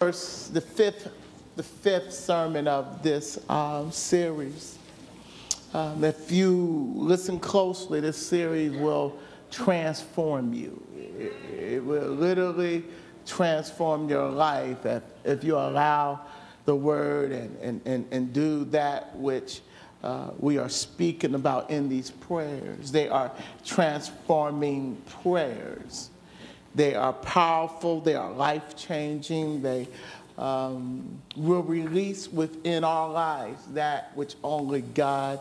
first, the fifth, the fifth sermon of this um, series. Um, if you listen closely, this series will transform you. It, it will literally transform your life if, if you allow the word and, and, and, and do that which uh, we are speaking about in these prayers. They are transforming prayers. They are powerful, they are life changing, they um, will release within our lives that which only God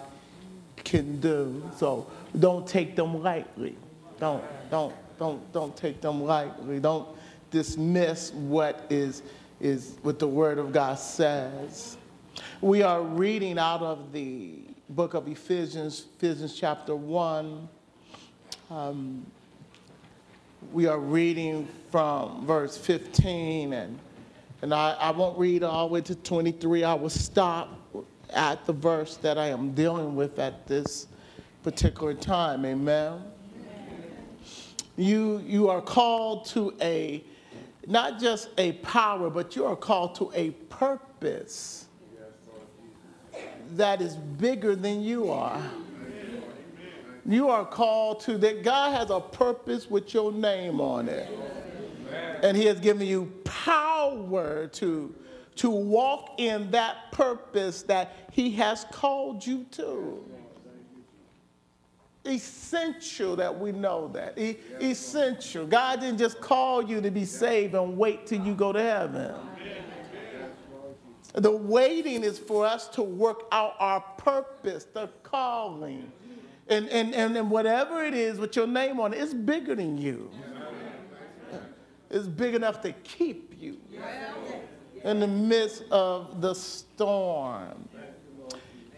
can do. So don't take them lightly. Don't, don't, don't, don't take them lightly. Don't dismiss what is, is what the Word of God says. We are reading out of the book of Ephesians, Ephesians chapter 1. Um, we are reading from verse 15, and, and I, I won't read all the way to 23. I will stop at the verse that I am dealing with at this particular time. Amen. You, you are called to a, not just a power, but you are called to a purpose that is bigger than you are. You are called to that God has a purpose with your name on it. And He has given you power to, to walk in that purpose that He has called you to. Essential that we know that. E- essential. God didn't just call you to be saved and wait till you go to heaven. The waiting is for us to work out our purpose, the calling and, and, and, whatever it is with your name on it, it's bigger than you. It's big enough to keep you in the midst of the storm.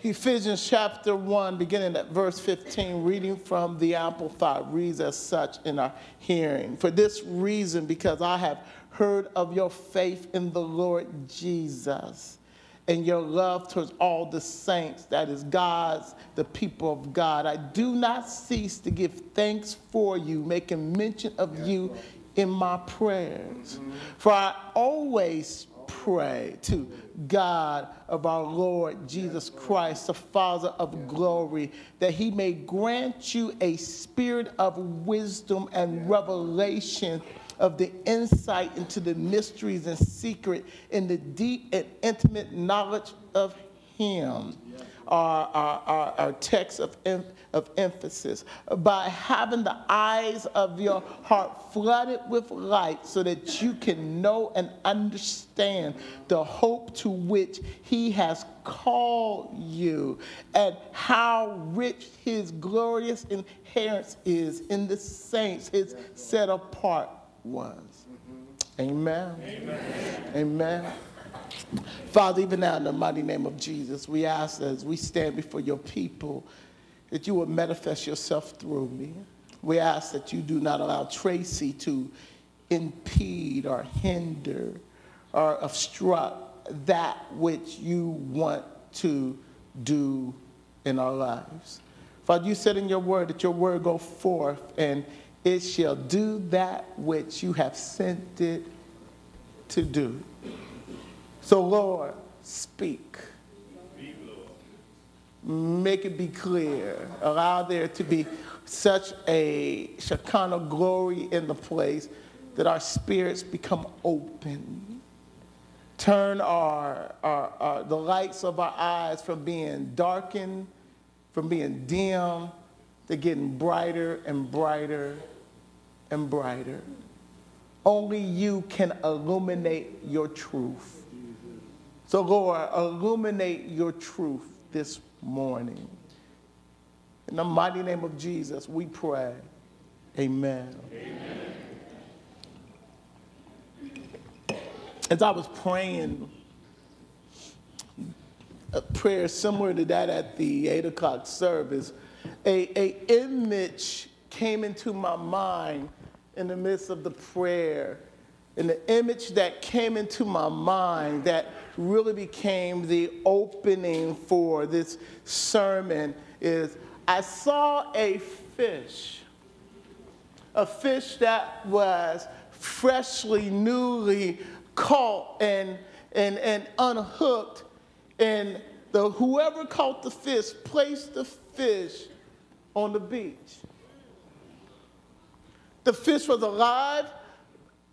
Ephesians chapter 1, beginning at verse 15, reading from the Amplified, reads as such in our hearing. For this reason, because I have heard of your faith in the Lord Jesus and your love towards all the saints, that is God's, the people of God. I do not cease to give thanks for you, making mention of you in my prayers. Mm-hmm. For I always pray to God of our Lord Jesus Christ, the Father of glory, that he may grant you a spirit of wisdom and revelation of the insight into the mysteries and secret in the deep and intimate knowledge of Him. Our, our, our, our text of, em, of emphasis. By having the eyes of your heart flooded with light so that you can know and understand the hope to which he has called you and how rich his glorious inheritance is in the saints, his set apart ones. Amen. Amen. Amen. Father, even now in the mighty name of Jesus, we ask as we stand before your people that you will manifest yourself through me. We ask that you do not allow Tracy to impede or hinder or obstruct that which you want to do in our lives. Father, you said in your word that your word go forth and it shall do that which you have sent it to do. So, Lord, speak. Make it be clear. Allow there to be such a Shekinah glory in the place that our spirits become open. Turn our, our, our, the lights of our eyes from being darkened, from being dim, to getting brighter and brighter and brighter. Only you can illuminate your truth. So, Lord, illuminate your truth this morning. In the mighty name of Jesus, we pray. Amen. Amen. As I was praying, a prayer similar to that at the 8 o'clock service, a, a image came into my mind in the midst of the prayer. And the image that came into my mind that really became the opening for this sermon is I saw a fish, a fish that was freshly, newly caught and, and, and unhooked, and the, whoever caught the fish placed the fish on the beach. The fish was alive,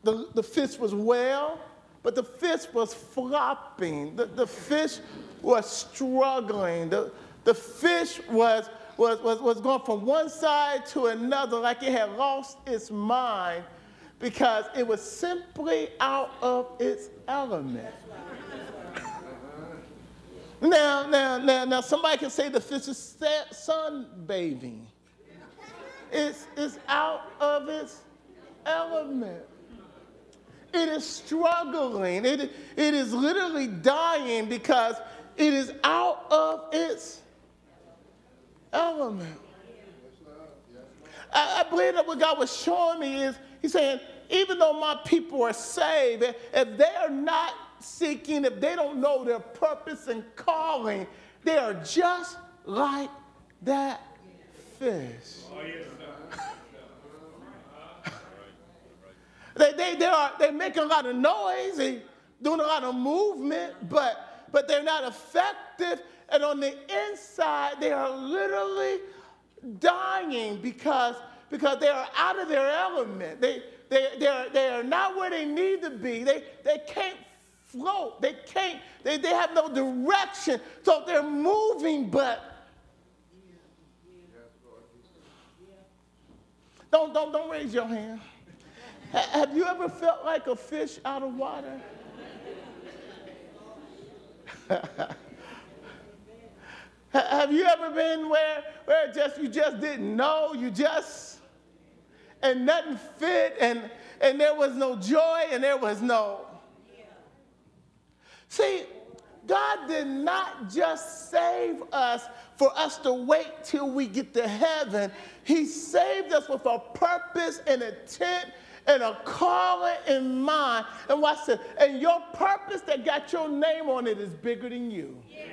the, the fish was well, but the fish was flopping. The, the fish was struggling. The, the fish was, was, was, was going from one side to another like it had lost its mind because it was simply out of its element. Now, now, now, now, somebody can say the fish is sunbathing. It's, it's out of its element. It is struggling. It, it is literally dying because it is out of its element. I, I believe that what God was showing me is He's saying, even though my people are saved, if they are not seeking, if they don't know their purpose and calling, they are just like that fish. Oh, yes, they, they, they are, they're making a lot of noise, they doing a lot of movement, but, but they're not effective. And on the inside, they are literally dying because because they are out of their element. They, they, they, are, they are not where they need to be. They, they can't float. They can't, they, they have no direction. So they're moving, but don't, don't, don't raise your hand. Have you ever felt like a fish out of water? Have you ever been where, where just you just didn't know, you just and nothing fit, and, and there was no joy, and there was no. See, God did not just save us for us to wait till we get to heaven. He saved us with a purpose and intent and a calling in mind. And watch this. And your purpose that got your name on it is bigger than you. Yeah.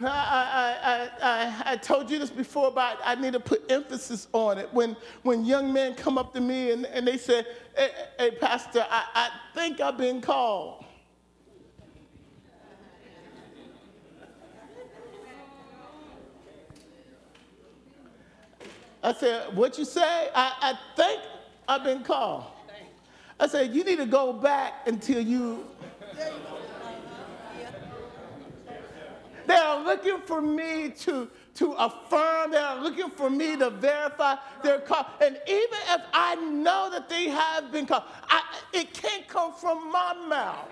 I, I, I, I, told you this before, but I need to put emphasis on it. When, when young men come up to me and, and they say, hey, hey Pastor, I, I think I've been called. I said, What you say? I, I think I've been called. I said, You need to go back until you They are looking for me to, to affirm. They are looking for me to verify their call. And even if I know that they have been called, I, it can't come from my mouth.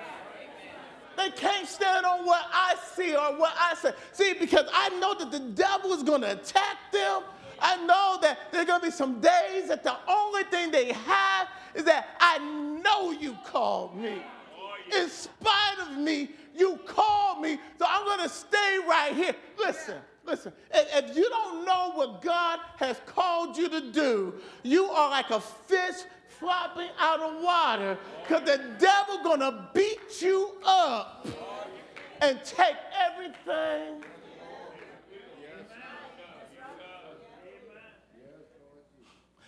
They can't stand on what I see or what I say. See, because I know that the devil is going to attack them. I know that there are going to be some days that the only thing they have is that I know you called me. In spite of me, you called me, so I'm going to stay right here. Listen, listen. If, you don't know what God has called you to do, you are like a fish flopping out of water because the devil to beat you up and take everything.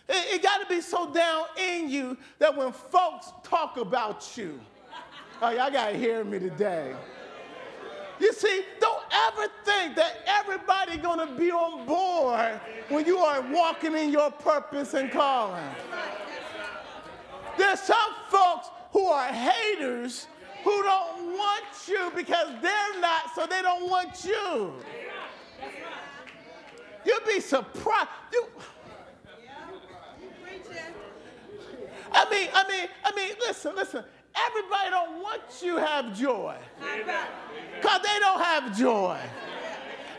It, it got to be so down in you that when folks talk about you, Oh, y'all got to hear me today. You see, don't ever think that everybody going to be on board when you are walking in your purpose and calling. There's some folks who are haters who don't want you because they're not, so they don't want you. You'd be surprised. You, I mean, I mean, I mean, listen, listen. Everybody don't want you to have joy. Because they don't have joy.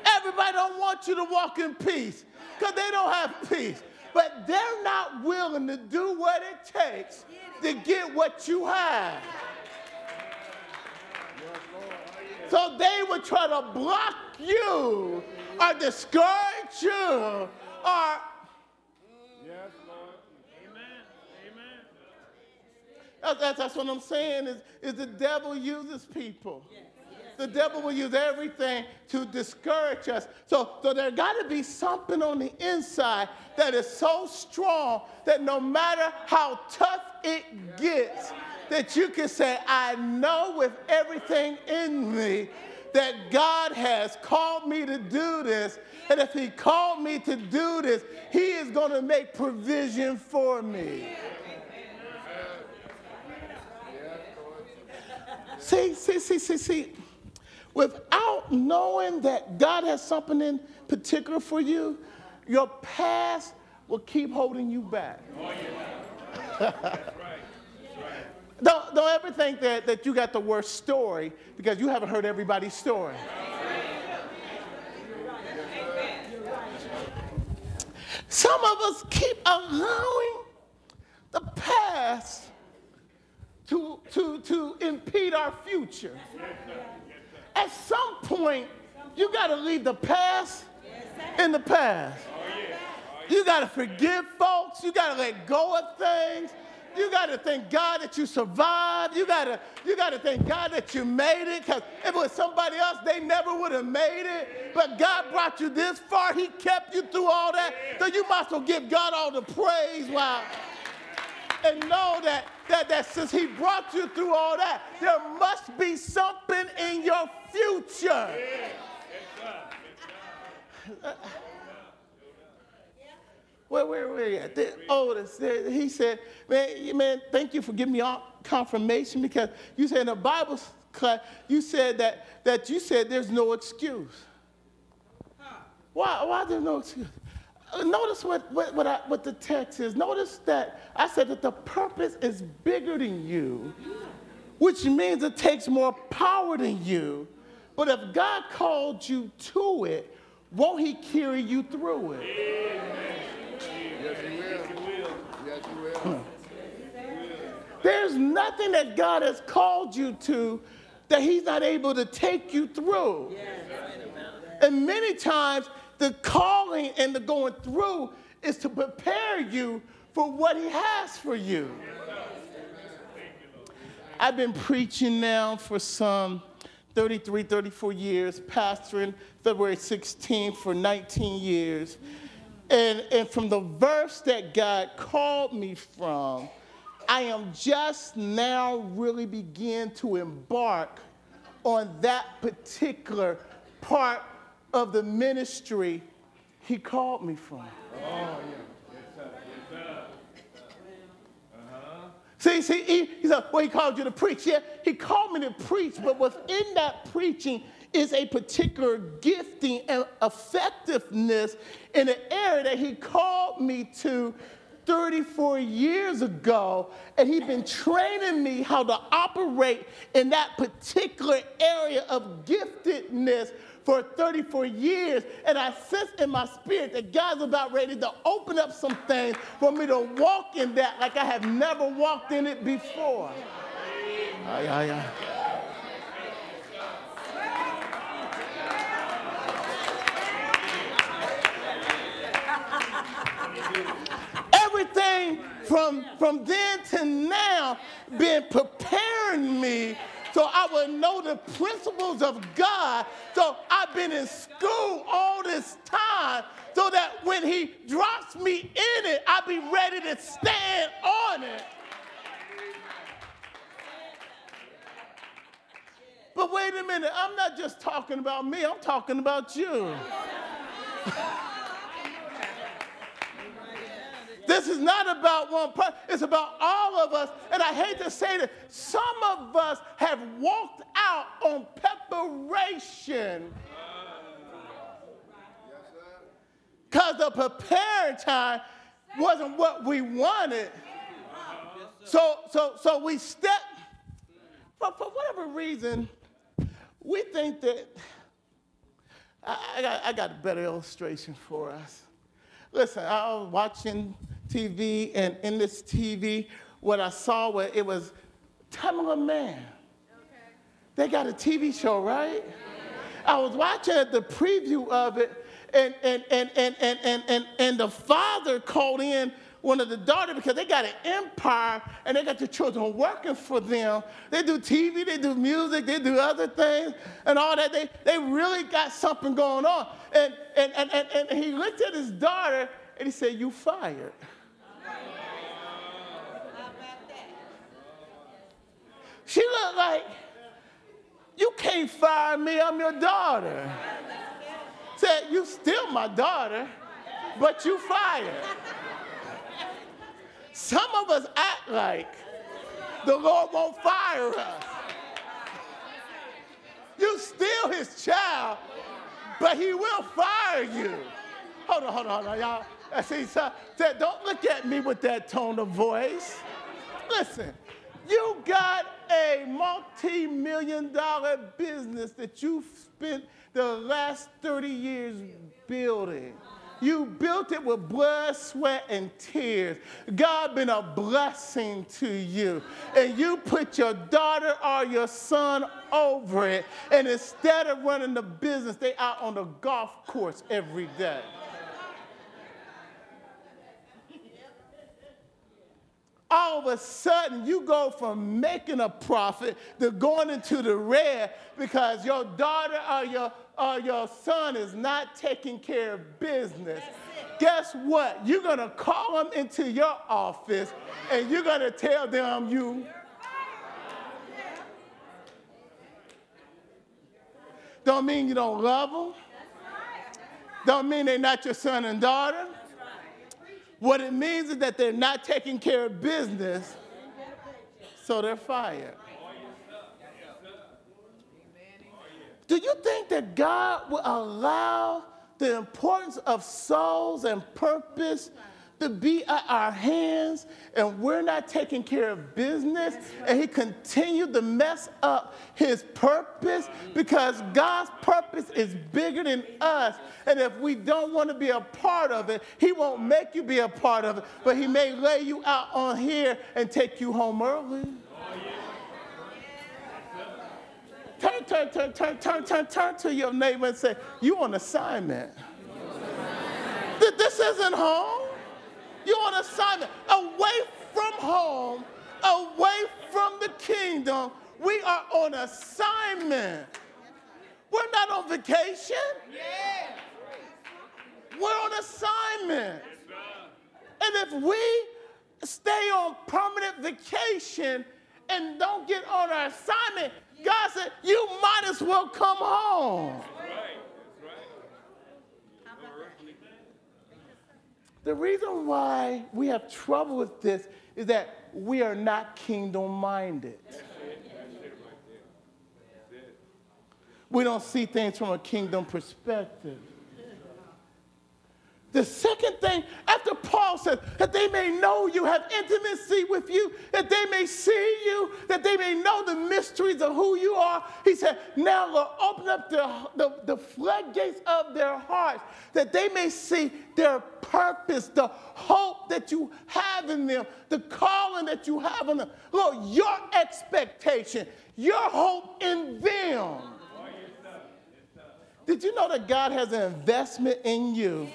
Everybody don't want you to walk in peace. Because they don't have peace. But they're not willing to do what it takes to get what you have. So they would try to block you or discourage you or That's, that's, what I'm saying is, is the devil uses people. The devil will use everything to discourage us. So, so there got to be something on the inside that is so strong that no matter how tough it gets, that you can say, I know with everything in me that God has called me to do this. And if He called me to do this, He is going to make provision for me. See, see, see, see, see. Without knowing that God has something in particular for you, your past will keep holding you back. Oh, don't, don't ever think that, that you got the worst story because you haven't heard everybody's story. Some of us keep allowing the past to, to, to impede our future. At some point, you got to leave the past in the past. You got to forgive folks. You got to let go of things. You got to thank God that you survived. You got to you got to thank God that you made it because if it was somebody else, they never would have made it. But God brought you this far. He kept you through all that. So you must well give God all the praise while and know that, that, that since he brought you through all that, there must be something in your future. Where, where, where at? The oldest, he said, man, man, thank you for giving me confirmation because you said in the Bible class, you said that, that you said there's no excuse. Why, why there's no excuse? Uh, notice what, what, what, I, what the text is. Notice that I said that the purpose is bigger than you, which means it takes more power than you. But if God called you to it, won't He carry you through it? Yes, He will. Yes, He will. There's nothing that God has called you to that He's not able to take you through. And many times, the calling and the going through is to prepare you for what He has for you. I've been preaching now for some 33, 34 years, pastoring February 16th for 19 years. And, and from the verse that God called me from, I am just now really begin to embark on that particular part of the ministry he called me from. Oh, yeah. See, see, he, he said, well, he called you to preach. Yeah, he called me to preach, but within that preaching is a particular gifting and effectiveness in an area that he called me to 34 years ago, and he's been training me how to operate in that particular area of giftedness for 34 years, and I sense in my spirit that God's about ready to open up some things for me to walk in that like I have never walked in it before. Aye, aye, aye. Everything from, from then to now been preparing me so I would know the principles of God. So I've been in school all this time so that when He drops me in it, I'll be ready to stand on it. But wait a minute, I'm not just talking about me, I'm talking about you. This is not about one person, it's about all of us. And I hate to say that some of us have walked out on preparation. Because the preparing time wasn't what we wanted. So, so, so we step, but for whatever reason, we think that. I, I, got, I got a better illustration for us. Listen, I was watching TV, and in this TV, what I saw was it was Tamela Mann. Okay. They got a TV show, right? I was watching the preview of it, and, and, and, and, and, and, and, and the father called in one of the daughters because they got an empire and they got the children working for them. They do TV, they do music, they do other things and all that. They, they really got something going on. And, and, and, and, and he looked at his daughter and he said, You fired. She looked like, you can't fire me, I'm your daughter. Said, you still my daughter, but you fired. Some of us act like the Lord won't fire us. You still his child, but he will fire you. Hold on, hold on, hold on, y'all. I see, so, don't look at me with that tone of voice. Listen, you got a multi million dollar business that you've spent the last 30 years building. You built it with blood, sweat, and tears. God been a blessing to you. And you put your daughter or your son over it. And instead of running the business, they out on the golf course every day. All of a sudden you go from making a profit to going into the red because your daughter or your, or your son is not taking care of business. Guess what? You're going to call them into your office and you're going to tell them you. Don't mean you don't love them. Don't mean they're not your son and daughter. What it means is that they're not taking care of business, so they're fired. Do you think that God will allow the importance of souls and purpose to be at our hands and we're not taking care of business. And he continued to mess up his purpose because God's purpose is bigger than us. And if we don't want to be a part of it he won't make you be a part of it. But he may lay you out on here and take you home early. Turn turn turn turn turn turn turn to your neighbor and say you on assignment. This isn't home you're on assignment away from home, away from the kingdom. We are on assignment. We're not on vacation. We're on assignment. And if we stay on permanent vacation and don't get on our assignment, God said, you might as well come home. The reason why we have trouble with this is that we are not kingdom minded. We don't see things from a kingdom perspective. The second thing, after Paul says that they may know you, have intimacy with you, that they may see you, that they may know the mysteries of who you are, he said, now Lord, open up the, the, the floodgates of their hearts, that they may see their purpose, the hope that you have in them, the calling that you have on them. Lord, your expectation, your hope in them. Oh, Did you know that God has an investment in you?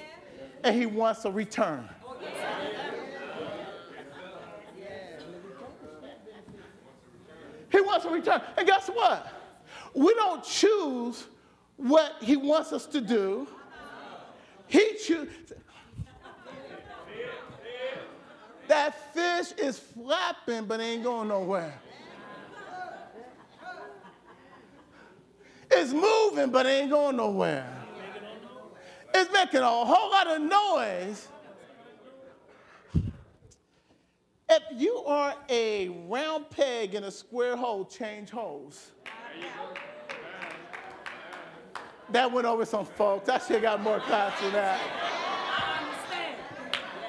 And he wants a return. He wants a return. And guess what? We don't choose what he wants us to do. He chooses. That fish is flapping, but ain't going nowhere. It's moving, but ain't going nowhere. It's making a whole lot of noise. If you are a round peg in a square hole, change holes. That went over some folks. I should have got more class than that.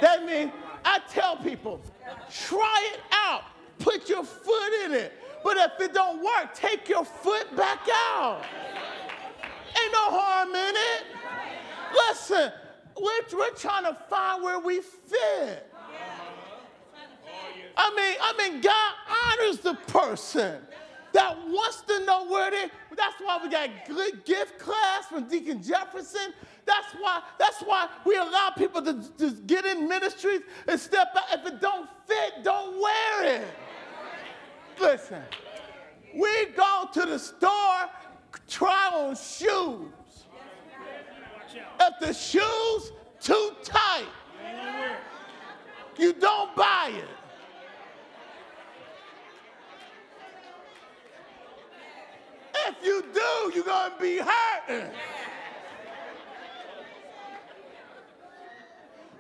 That means I tell people, try it out. Put your foot in it. But if it don't work, take your foot back out. Ain't no harm in it. Listen, we're, we're trying to find where we fit. I mean, I mean, God honors the person that wants to know where they. That's why we got good gift class from Deacon Jefferson. That's why. That's why we allow people to just get in ministries and step out. If it don't fit, don't wear it. Listen, we go to the store, try on shoes. If the shoe's too tight, you don't buy it. if you do, you're going to be hurt.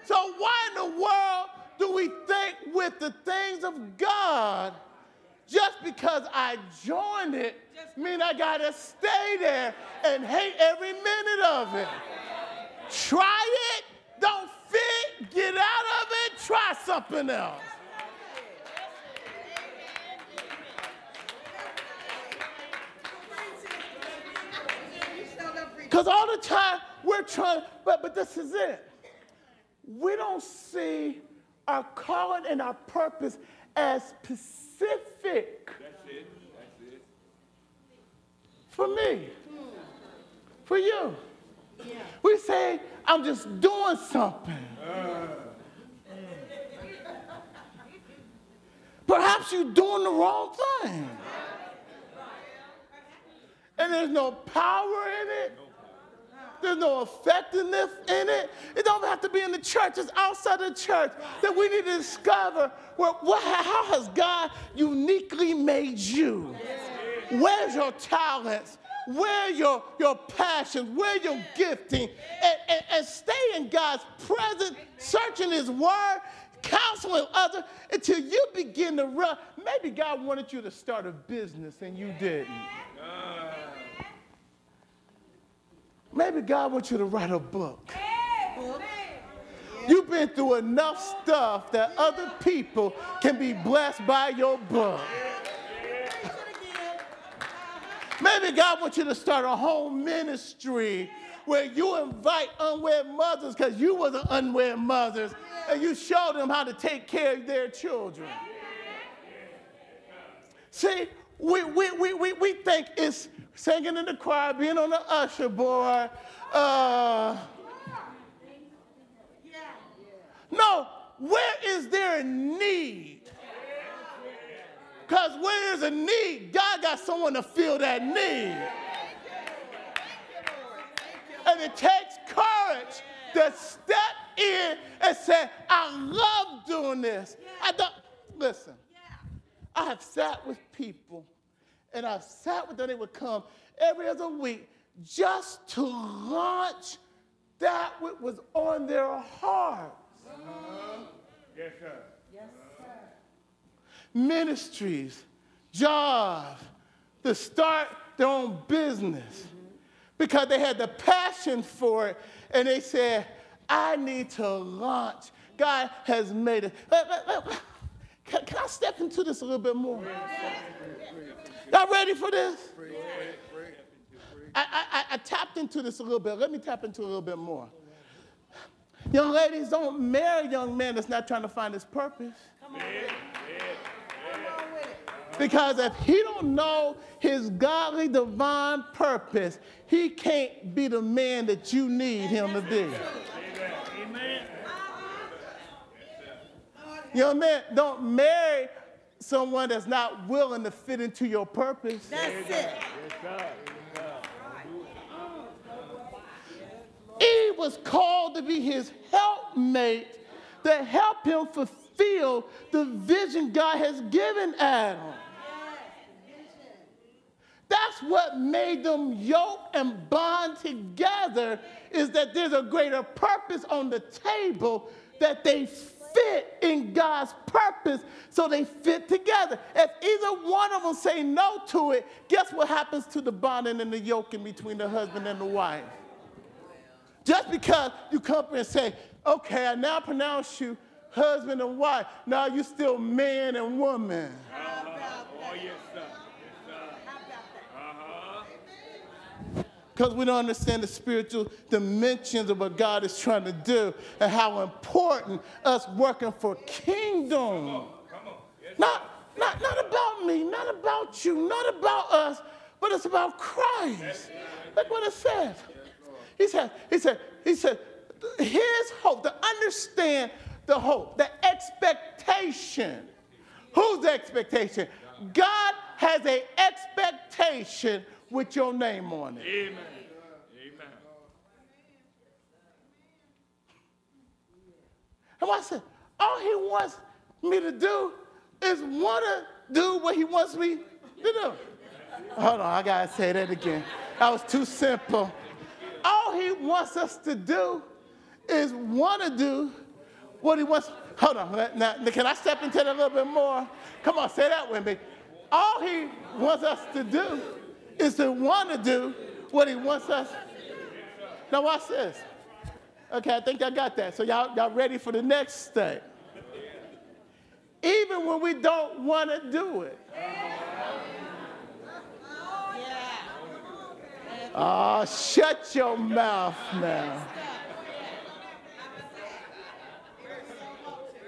So, why in the world do we think with the things of God, just because I joined it, mean I got to stay there and hate every minute of it? Try it, don't fit, get out of it, try something else. Because all the time we're trying, but, but this is it. We don't see our calling and our purpose as specific. That's it. That's it. For me, hmm. for you. We say, I'm just doing something. Perhaps you're doing the wrong thing. And there's no power in it. There's no effectiveness in it. It don't have to be in the church. It's outside the church that we need to discover where, what, how has God uniquely made you? Where's your talents? Where your, your passions? Where your gifting? And, and, and stay in God's presence, searching His Word, counseling others until you begin to run. Maybe God wanted you to start a business and you didn't. Ah. Maybe God wants you to write a book. You've been through enough stuff that other people can be blessed by your book. Maybe God wants you to start a home ministry where you invite unwed mothers because you was an unwed mothers and you show them how to take care of their children. See, we, we, we, we, we think it's singing in the choir, being on the usher board. Uh, no, where is there a need? Because where there's a need, God got someone to fill that need. And it takes courage to step in and say, I love doing this. I don't, listen, I have sat with people and I've sat with them, they would come every other week just to launch that which was on their hearts. Uh-huh. Yes, sir. Yes, sir. Ministries, jobs, to start their own business mm-hmm. because they had the passion for it and they said, I need to launch. God has made it. Can, can I step into this a little bit more? Y'all ready for this? I, I, I- tapped into this a little bit. Let me tap into a little bit more. Young ladies, don't marry young man that's not trying to find his purpose. Because if he don't know his godly divine purpose, he can't be the man that you need him to be. Young man, don't marry someone that's not willing to fit into your purpose. That's it. Yes, sir. Eve was called to be his helpmate to help him fulfill the vision God has given Adam. That's what made them yoke and bond together is that there's a greater purpose on the table that they fit in God's purpose so they fit together. If either one of them say no to it, guess what happens to the bonding and the yoking between the husband and the wife? Just because you come and say, okay, I now pronounce you husband and wife, now you're still man and woman. Oh. Yes, sir. Uh-huh. Because we don't understand the spiritual dimensions of what God is trying to do and how important us working for kingdom. Come on. Yes, Not, not, not about me, not about you, not about us, but it's about Christ. Look what it says. He said, he said, he said, his hope, to understand the hope, the expectation. Whose expectation? God has an expectation with your name on it. Amen. Amen. And I said, all he wants me to do is want to do what he wants me to do. Hold on, I gotta say that again. That was too simple. All he wants us to do is want to do what he wants. Hold on, now, can I step into that a little bit more? Come on, say that with me. All he wants us to do is to want to do what he wants us. Now watch this. Okay, I think I got that. So y'all, y'all ready for the next step? Even when we don't want to do it. Oh, shut your mouth now.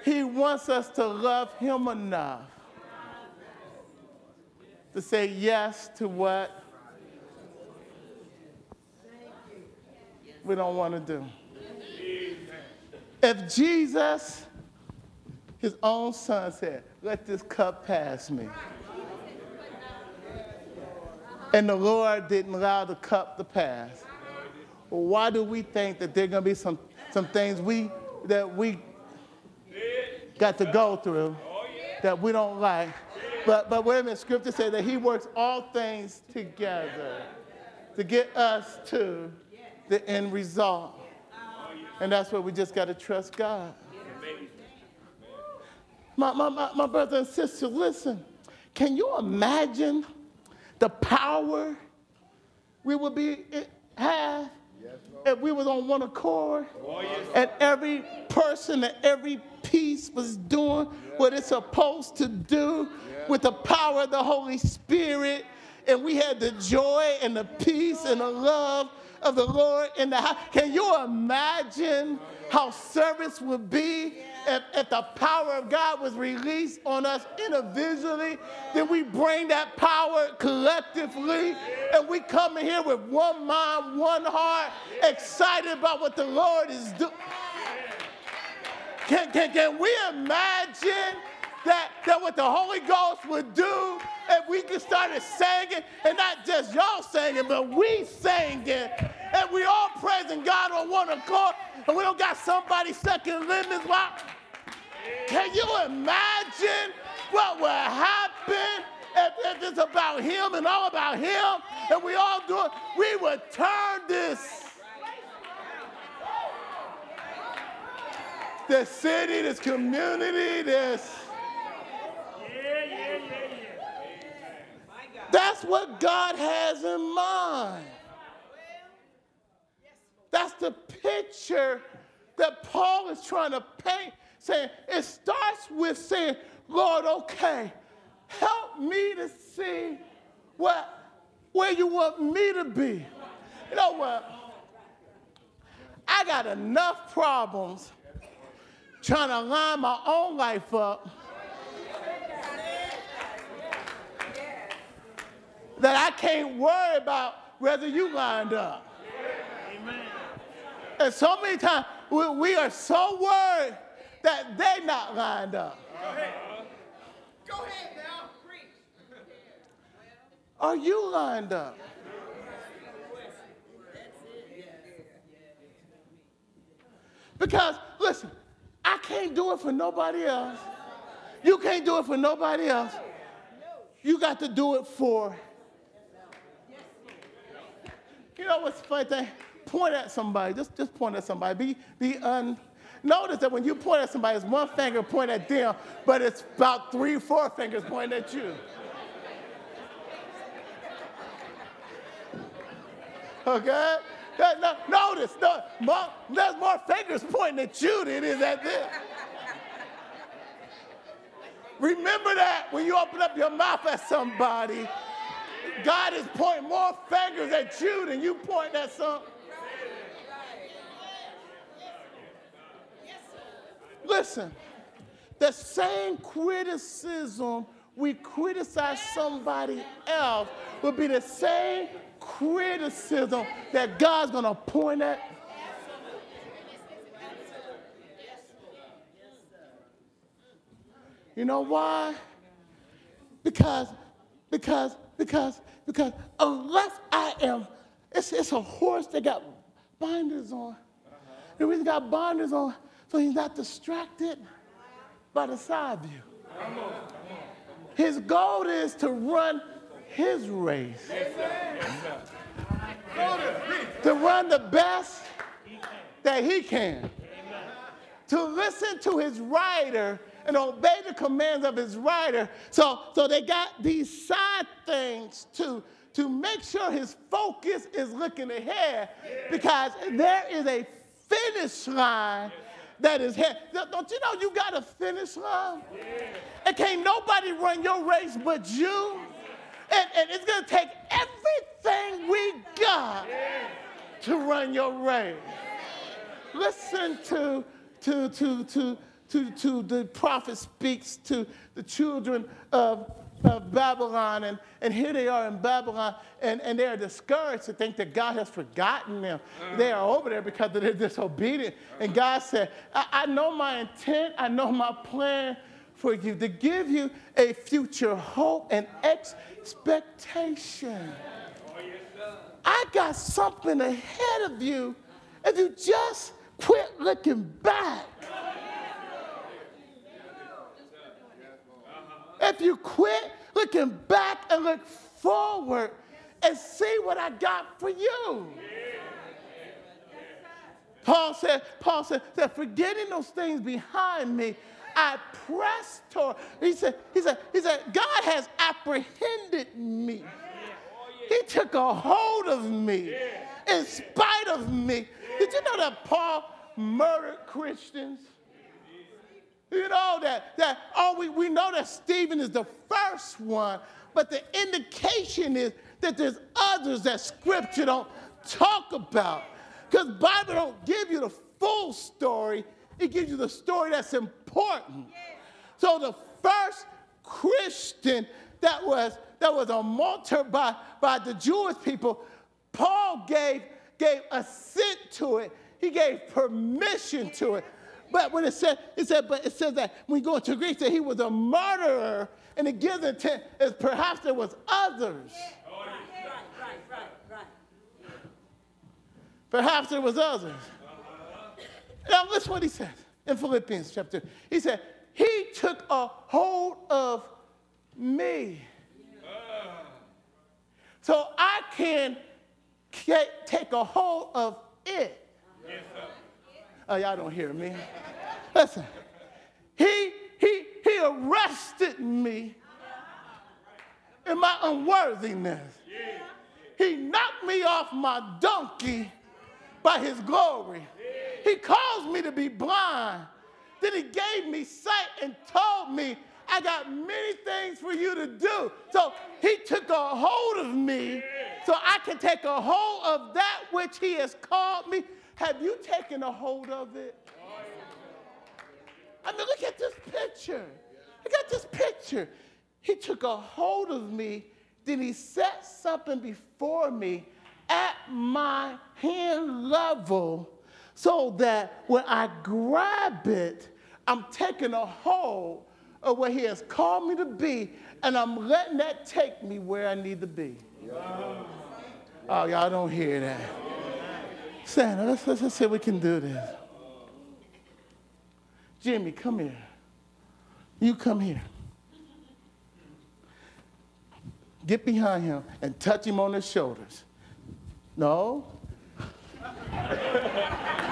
He wants us to love him enough to say yes to what we don't want to do. If Jesus, his own son, said, Let this cup pass me, and the Lord didn't allow the cup to pass, why do we think that there are going to be some, some things we, that we got to go through that we don't like? But, but wait a minute, scripture says that he works all things together to get us to the end result. And that's where we just got to trust God. My, my, my, my brother and sister, listen. Can you imagine the power we would be eh, have if we was on one accord oh, and every person and every was doing what it's supposed to do with the power of the Holy Spirit and we had the joy and the peace and the love of the Lord in the house. Can you imagine how service would be if, if the power of God was released on us individually? Then we bring that power collectively and we come in here with one mind, one heart, excited about what the Lord is doing. Can, can, can we imagine that, that what the Holy Ghost would do if we could start singing, and not just y'all singing, but we singing, and we all praising God on one accord, and we don't got somebody sucking lemons while. Can you imagine what would happen if, if it's about Him and all about Him, and we all do it? We would turn this. This city, this community, this That's what God has in mind. That's the picture that Paul is trying to paint, saying it starts with saying, Lord, okay, help me to see what, where you want me to be. You know what? I got enough problems trying to line my own life up that I can't worry about whether you lined up. Amen. And so many times we, we are so worried that they're not lined up. Go ahead. Go ahead now. Preach. Are you lined up? Because, listen, I can't do it for nobody else. You can't do it for nobody else. You got to do it for you know what's funny thing? Point at somebody. Just, just point at somebody. Be, be un. Notice that when you point at somebody, it's one finger point at them, but it's about three, four fingers pointing at you. Okay? No, notice, no, more, there's more fingers pointing at you than it is at them. Remember that when you open up your mouth at somebody, God is pointing more fingers at you than you point at some. Listen, the same criticism we criticize somebody else will be the same criticism that God's going to point at. You know why? Because, because because, because unless I am, it's, it's a horse that got binders on. The reason got binders on, so he's not distracted by the side view. His goal is to run his race. to run the best that he can. To listen to his rider and obey the commands of his rider. So, so they got these side things to, to make sure his focus is looking ahead because there is a finish line that is here. Don't you know you got a finish line? And can't nobody run your race but you. And, and it's going to take everything we got to run your race. Listen to, to, to, to, to, to the prophet speaks to the children of, of Babylon, and, and here they are in Babylon, and, and they are discouraged to think that God has forgotten them. Uh-huh. They are over there because they're disobedient. And God said, I, I know my intent, I know my plan for you to give you a future hope and expectation. I got something ahead of you if you just quit looking back. If you quit looking back and look forward and see what I got for you. Paul said, Paul said, said, forgetting those things behind me, I press toward. He said, he said, he said, God has apprehended me. He took a hold of me in spite of me. Did you know that Paul murdered Christians? You know that, that oh, we, we know that Stephen is the first one, but the indication is that there's others that scripture don't talk about. Because Bible don't give you the full story, it gives you the story that's important. So the first Christian that was that was a martyr by, by the Jewish people, Paul gave, gave assent to it. He gave permission to it. But when it said, it said, but it says that when you go into Greek, that he was a murderer, and it gives intent as perhaps there was others. Perhaps there was others. Now listen what he said in Philippians chapter. He said, He took a hold of me. So I can take a hold of it. Oh, y'all don't hear me. Listen, he, he, he arrested me in my unworthiness. He knocked me off my donkey by his glory. He caused me to be blind. Then he gave me sight and told me, I got many things for you to do. So he took a hold of me so I can take a hold of that which he has called me have you taken a hold of it? I mean, look at this picture. Look at this picture. He took a hold of me, then he set something before me at my hand level so that when I grab it, I'm taking a hold of where he has called me to be, and I'm letting that take me where I need to be. Oh, y'all don't hear that. Santa, let's, let's, let's see if we can do this. Jimmy, come here. You come here. Get behind him and touch him on the shoulders. No.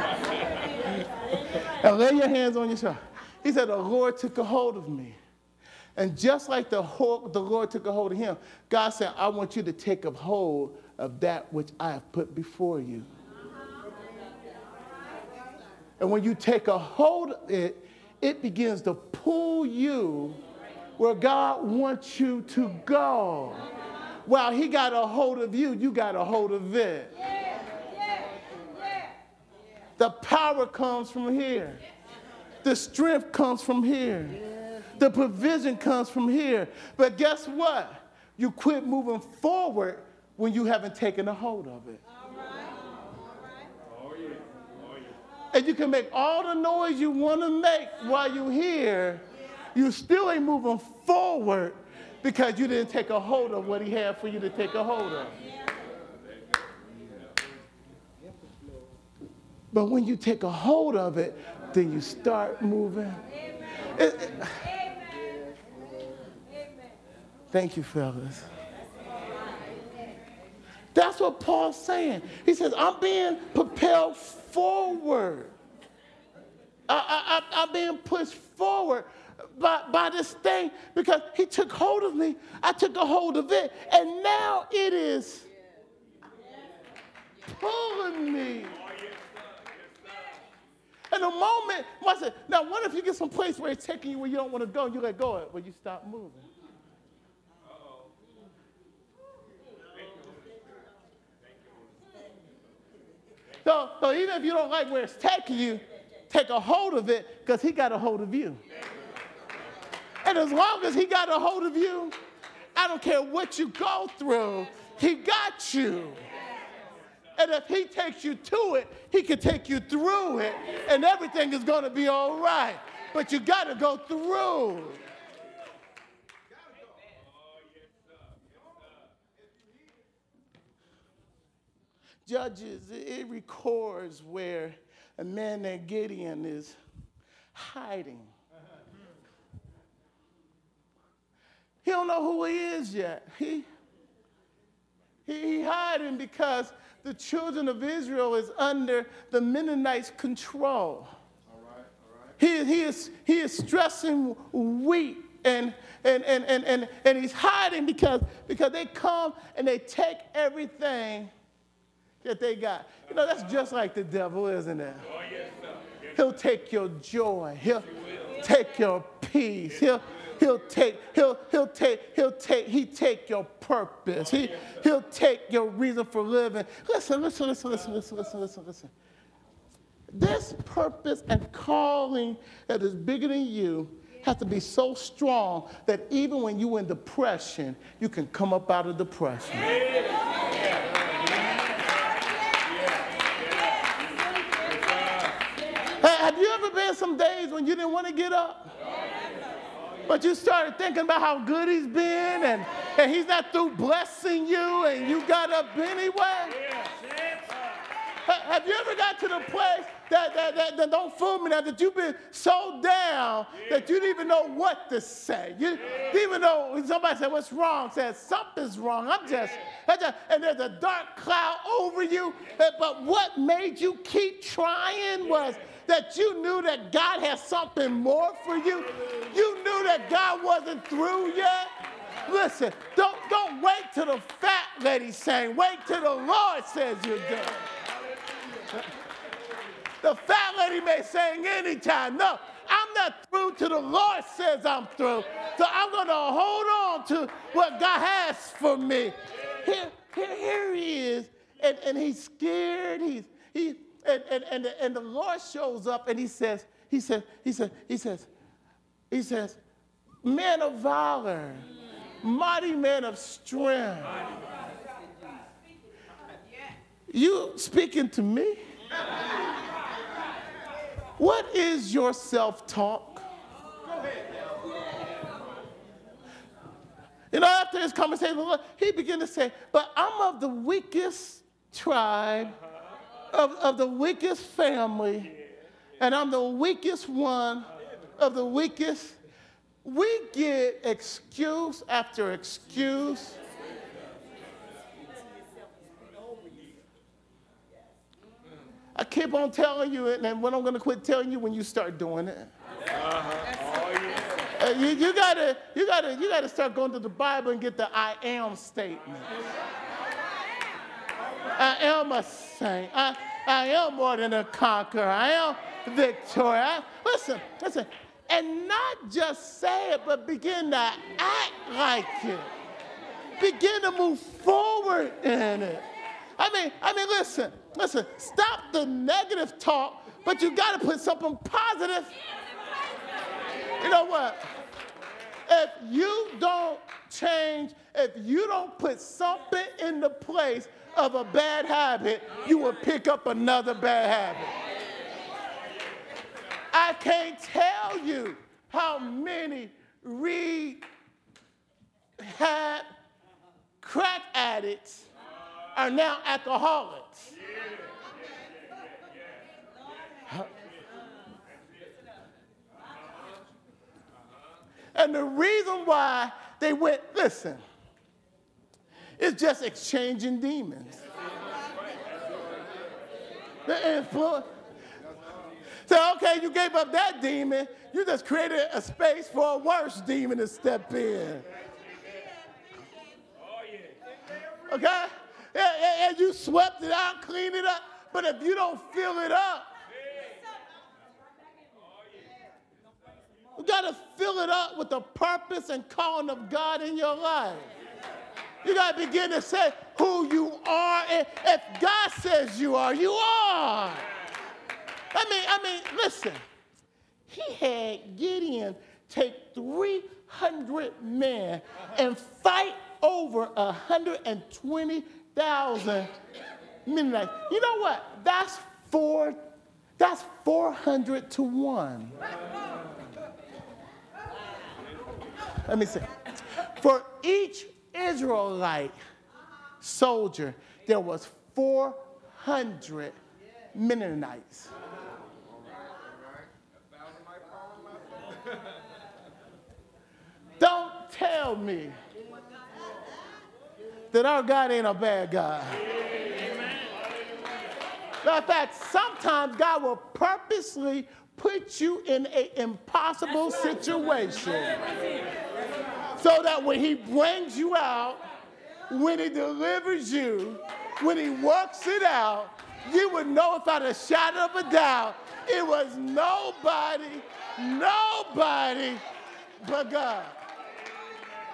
and lay your hands on your shoulder. He said, The Lord took a hold of me. And just like the, the Lord took a hold of him, God said, I want you to take a hold of that which I have put before you. And when you take a hold of it, it begins to pull you where God wants you to go. While He got a hold of you, you got a hold of it. The power comes from here. The strength comes from here. The provision comes from here. But guess what? You quit moving forward when you haven't taken a hold of it. And you can make all the noise you want to make while you're here. You still ain't moving forward because you didn't take a hold of what he had for you to take a hold of. But when you take a hold of it, then you start moving. It, it, thank you, fellas. That's what Paul's saying. He says, I'm being propelled forward. I, I, I'm being pushed forward by, by this thing because he took hold of me. I took a hold of it. And now it is pulling me. And the moment, said, now what if you get some place where it's taking you where you don't want to go you let go of it, where you stop moving? So, so even if you don't like where it's taking you, take a hold of it because he got a hold of you. And as long as he got a hold of you, I don't care what you go through, he got you. And if he takes you to it, he can take you through it, and everything is going to be all right. But you got to go through. Judges, it records where a man named Gideon is hiding. He don't know who he is yet. He, he, he hiding because the children of Israel is under the Midianites' control. All right, all right. He, he, is, he is stressing wheat and, and, and, and, and, and he's hiding because, because they come and they take everything that they got. You know, that's just like the devil, isn't it? Oh, yes, He'll take your joy. He'll take your peace. He'll, he'll take, he'll, he'll take, he'll take, he take your purpose. He, he'll take your reason for living. Listen, listen, listen, listen, listen, listen, listen, listen. This purpose and calling that is bigger than you has to be so strong that even when you're in depression, you can come up out of depression. Have you ever been some days when you didn't want to get up? But you started thinking about how good he's been and, and he's not through blessing you and you got up anyway? Have you ever got to the place that, that, that, that don't fool me now, that you've been so down that you didn't even know what to say? You even know somebody said, What's wrong? Said, Something's wrong. I'm just, I'm just, and there's a dark cloud over you. But what made you keep trying was that you knew that God had something more for you. You knew that God wasn't through yet. Listen, don't, don't wait till the fat lady saying, wait till the Lord says you're done. The fat lady may sing anytime. No, I'm not through till the Lord says I'm through. So I'm going to hold on to what God has for me. Here, here, here he is, and, and he's scared. He's, he, and, and, and, and the Lord shows up and he says, he says, he says, he says, he says, man of valor, mighty man of strength. You speaking to me? What is your self talk? You know, after this conversation, he began to say, But I'm of the weakest tribe of, of the weakest family, and I'm the weakest one of the weakest. We get excuse after excuse. I keep on telling you it, and when I'm going to quit telling you when you start doing it. Uh-huh. Oh, yeah. you, you, gotta, you gotta, you gotta start going to the Bible and get the I am statement. I am a saint. I, I am more than a conqueror. I am victorious. Listen, listen. And not just say it, but begin to act like it. Begin to move forward in it. I mean, I mean, listen, listen, stop the negative talk, but you got to put something positive. You know what? If you don't change, if you don't put something in the place of a bad habit, you will pick up another bad habit. I can't tell you how many rehab crack addicts are now alcoholics. And the reason why they went, listen, It's just exchanging demons. The influence. So, okay, you gave up that demon. You just created a space for a worse demon to step in. Okay? And, and you swept it out, cleaned it up. But if you don't fill it up, you got to fill it up with the purpose and calling of God in your life. You got to begin to say who you are. If God says you are, you are. I mean, I mean, listen. He had Gideon take 300 men and fight over 120,000 Midianites. You know what? That's four. That's 400 to one. Let me see. For each Israelite soldier, there was 400 Midianites. Don't tell me that our God ain't a bad God. Matter of fact, sometimes God will purposely put you in an impossible situation so that when He brings you out, when He delivers you, when He works it out, you would know without a shadow of a doubt it was nobody, nobody but God.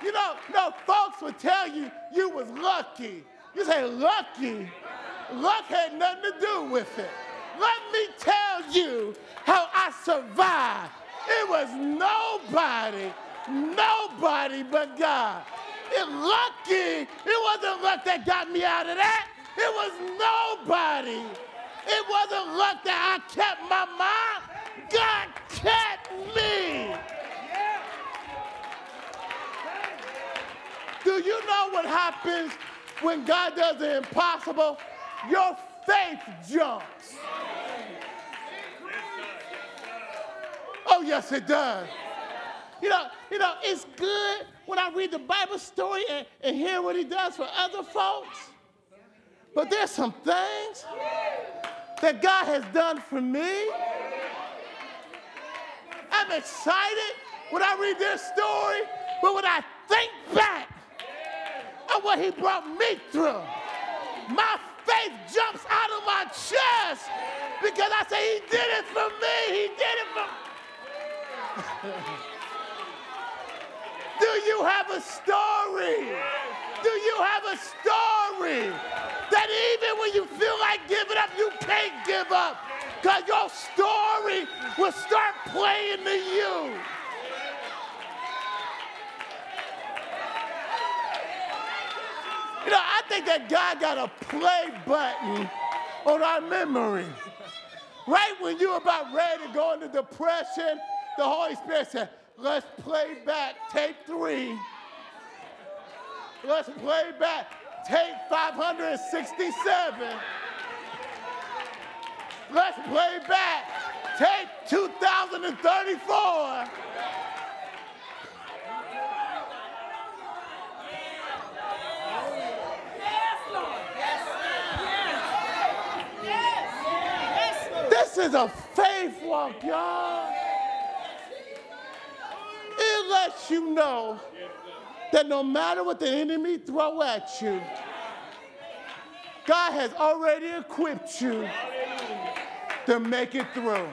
You know, no, folks would tell you you was lucky. You say lucky. Luck had nothing to do with it. Let me tell you how I survived. It was nobody, nobody but God. It lucky. It wasn't luck that got me out of that. It was nobody. It wasn't luck that I kept my mind. God kept me. Do you know what happens when God does the impossible? Your faith jumps. Oh, yes, it does. You know, you know, it's good when I read the Bible story and, and hear what he does for other folks. But there's some things that God has done for me. I'm excited when I read this story, but when I think back of what he brought me through, my faith jumps out of my chest because I say he did it for me. He did it for Do you have a story? Do you have a story that even when you feel like giving up, you can't give up? Because your story will start playing to you. You know, I think that God got a play button on our memory. Right when you're about ready to go into depression, the Holy Spirit said, let's play back tape three. Let's play back tape 567. Let's play back tape 2034. This is a faith walk, y'all. It lets you know that no matter what the enemy throw at you, God has already equipped you to make it through.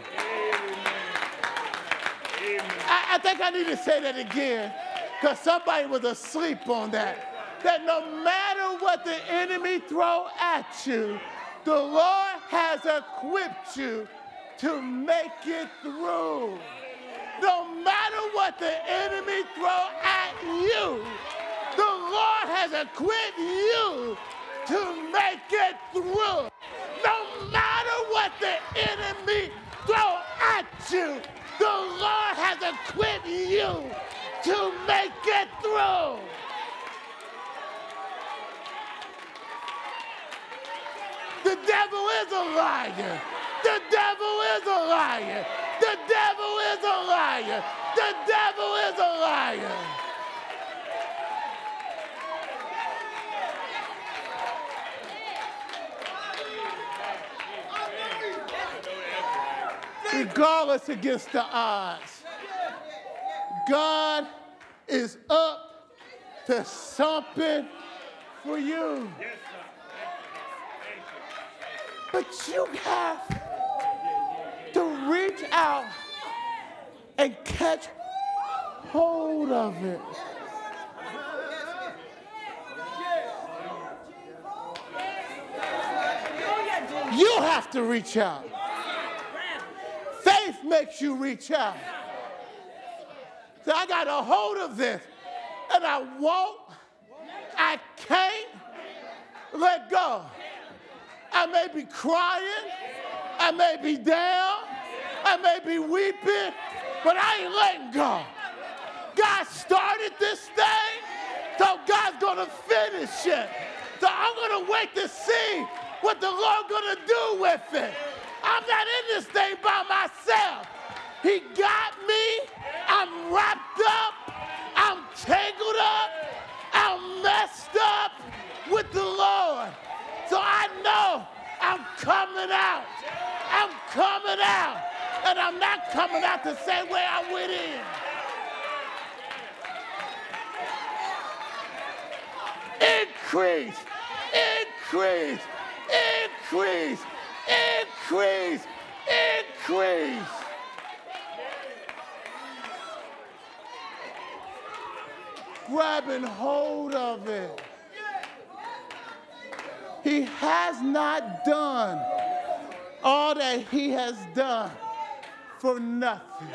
I, I think I need to say that again because somebody was asleep on that. That no matter what the enemy throw at you, the Lord has equipped you to make it through. No what the enemy throw at you, the Lord has equipped you to make it through. No matter what the enemy throw at you, the Lord has equipped you to make it through. The devil is a liar. The devil is a liar. The devil is a liar. The devil is a liar. Regardless against the odds, God is up to something for you. But you have reach out and catch hold of it. You have to reach out. Faith makes you reach out. So I got a hold of this and I won't, I can't let go. I may be crying, I may be down, I may be weeping, but I ain't letting go. God started this thing, so God's gonna finish it. So I'm gonna wait to see what the Lord gonna do with it. I'm not in this thing by myself. He got me. I'm wrapped up. I'm tangled up. I'm messed up with the Lord. So I know I'm coming out. I'm coming out. And I'm not coming out the same way I went in. Increase, increase, increase, increase, increase. Grabbing hold of it. He has not done all that he has done for nothing.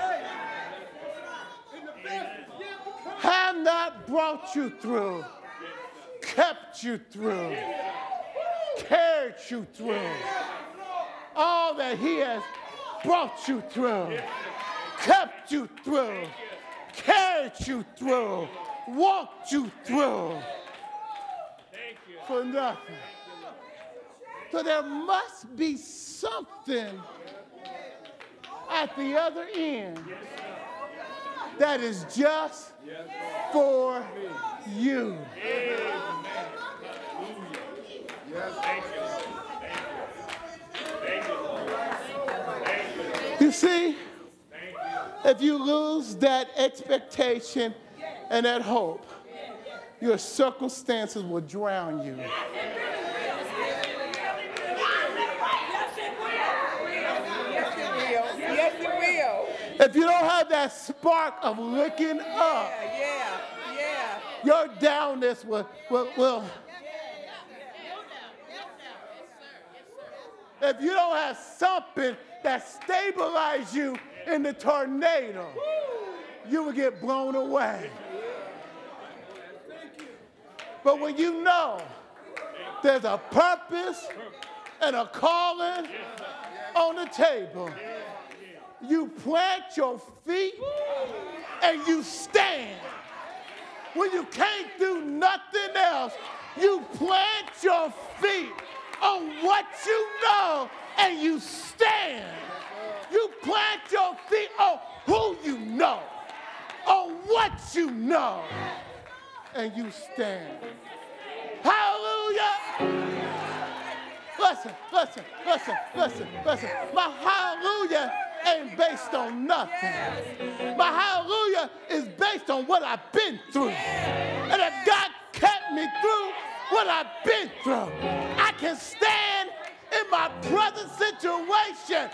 Have not brought you through, kept you through, carried you through. All that he has brought you through, kept you through, carried you through, walked you through for nothing. So there must be something at the other end that is just for you. You see, if you lose that expectation and that hope, your circumstances will drown you. Yes, it will. If you don't have that spark of looking up, Yeah, yeah, yeah. your downness will, will, will. If you don't have something that stabilizes you in the tornado, you will get blown away. But when you know there's a purpose and a calling on the table, you plant your feet and you stand. When you can't do nothing else, you plant your feet on what you know and you stand. You plant your feet on who you know, on what you know, and you stand. Hallelujah. Listen, listen, listen, listen, listen. My hallelujah ain't based on nothing. My hallelujah is based on what I've been through. And if God kept me through what I've been through, I can stand in my present situation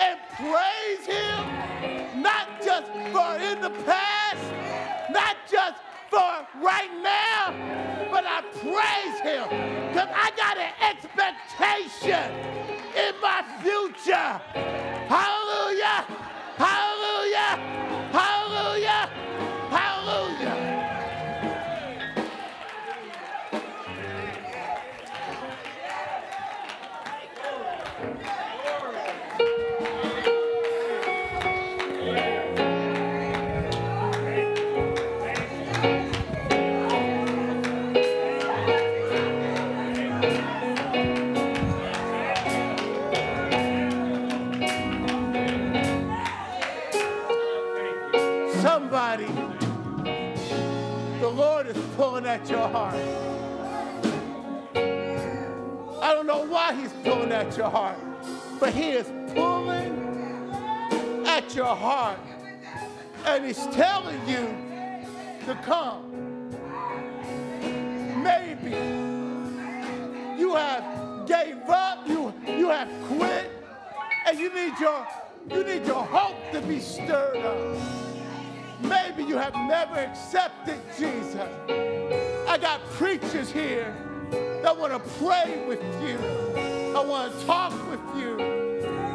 and praise Him, not just for in the past, not just for right now, but I praise Him because I got an expectation in my future. Hallelujah! Hallelujah! Why He's pulling at your heart, but He is pulling at your heart and He's telling you to come. Maybe you have gave up, you, you have quit, and you need your you need your hope to be stirred up. Maybe you have never accepted Jesus. I got preachers here that want to pray with you, that want to talk with you,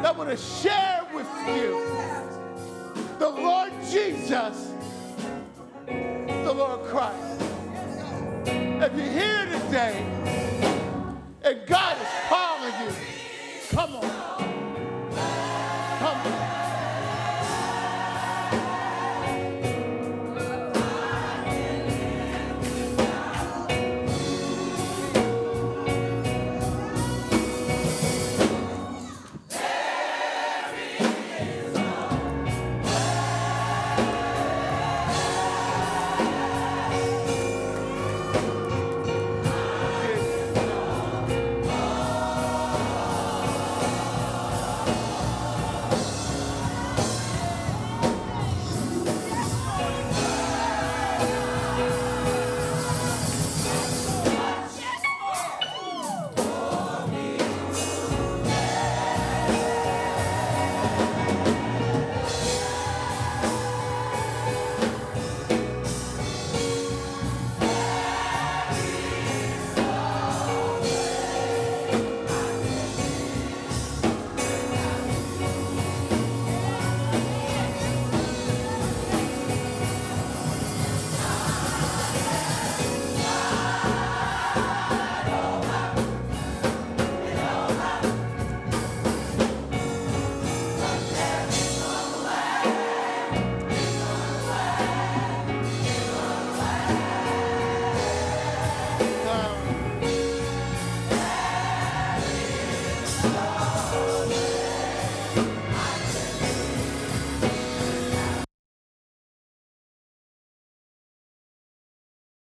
that want to share with you. The Lord Jesus, the Lord Christ. If you're here today and God is calling you, come on.